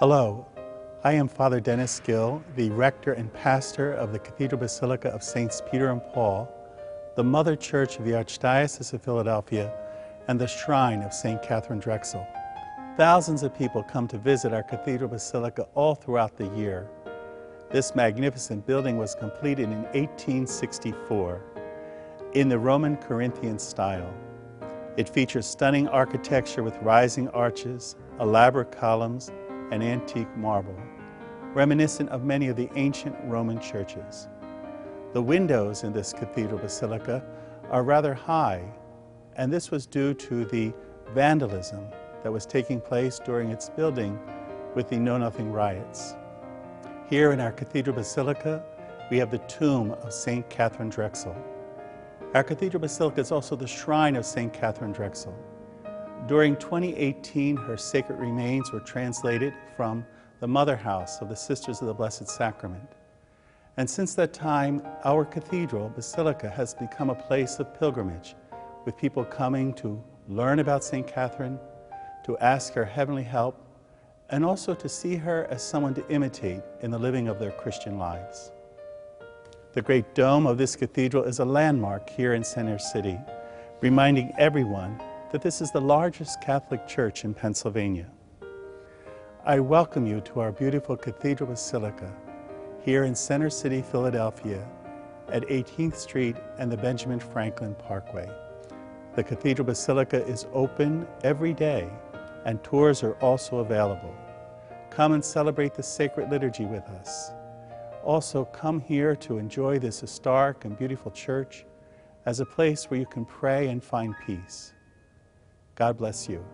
Hello, I am Father Dennis Gill, the rector and pastor of the Cathedral Basilica of Saints Peter and Paul, the mother church of the Archdiocese of Philadelphia, and the shrine of St. Katharine Drexel. Thousands of people come to visit our Cathedral Basilica all throughout the year. This magnificent building was completed in 1864 in the Roman Corinthian style. It features stunning architecture with rising arches, elaborate columns, and antique marble, reminiscent of many of the ancient Roman churches. The windows in this cathedral basilica are rather high, and this was due to the vandalism that was taking place during its building with the Know Nothing riots. Here in our cathedral basilica, we have the tomb of St. Katharine Drexel. Our cathedral basilica is also the shrine of St. Katharine Drexel. During 2018, her sacred remains were translated from the Mother House of the Sisters of the Blessed Sacrament. And since that time, our cathedral, Basilica, has become a place of pilgrimage, with people coming to learn about St. Katharine, to ask her heavenly help, and also to see her as someone to imitate in the living of their Christian lives. The great dome of this cathedral is a landmark here in Center City, reminding everyone that this is the largest Catholic church in Pennsylvania. I welcome you to our beautiful Cathedral Basilica here in Center City, Philadelphia at 18th Street and the Benjamin Franklin Parkway. The Cathedral Basilica is open every day and tours are also available. Come and celebrate the sacred liturgy with us. Also, come here to enjoy this historic and beautiful church as a place where you can pray and find peace. God bless you.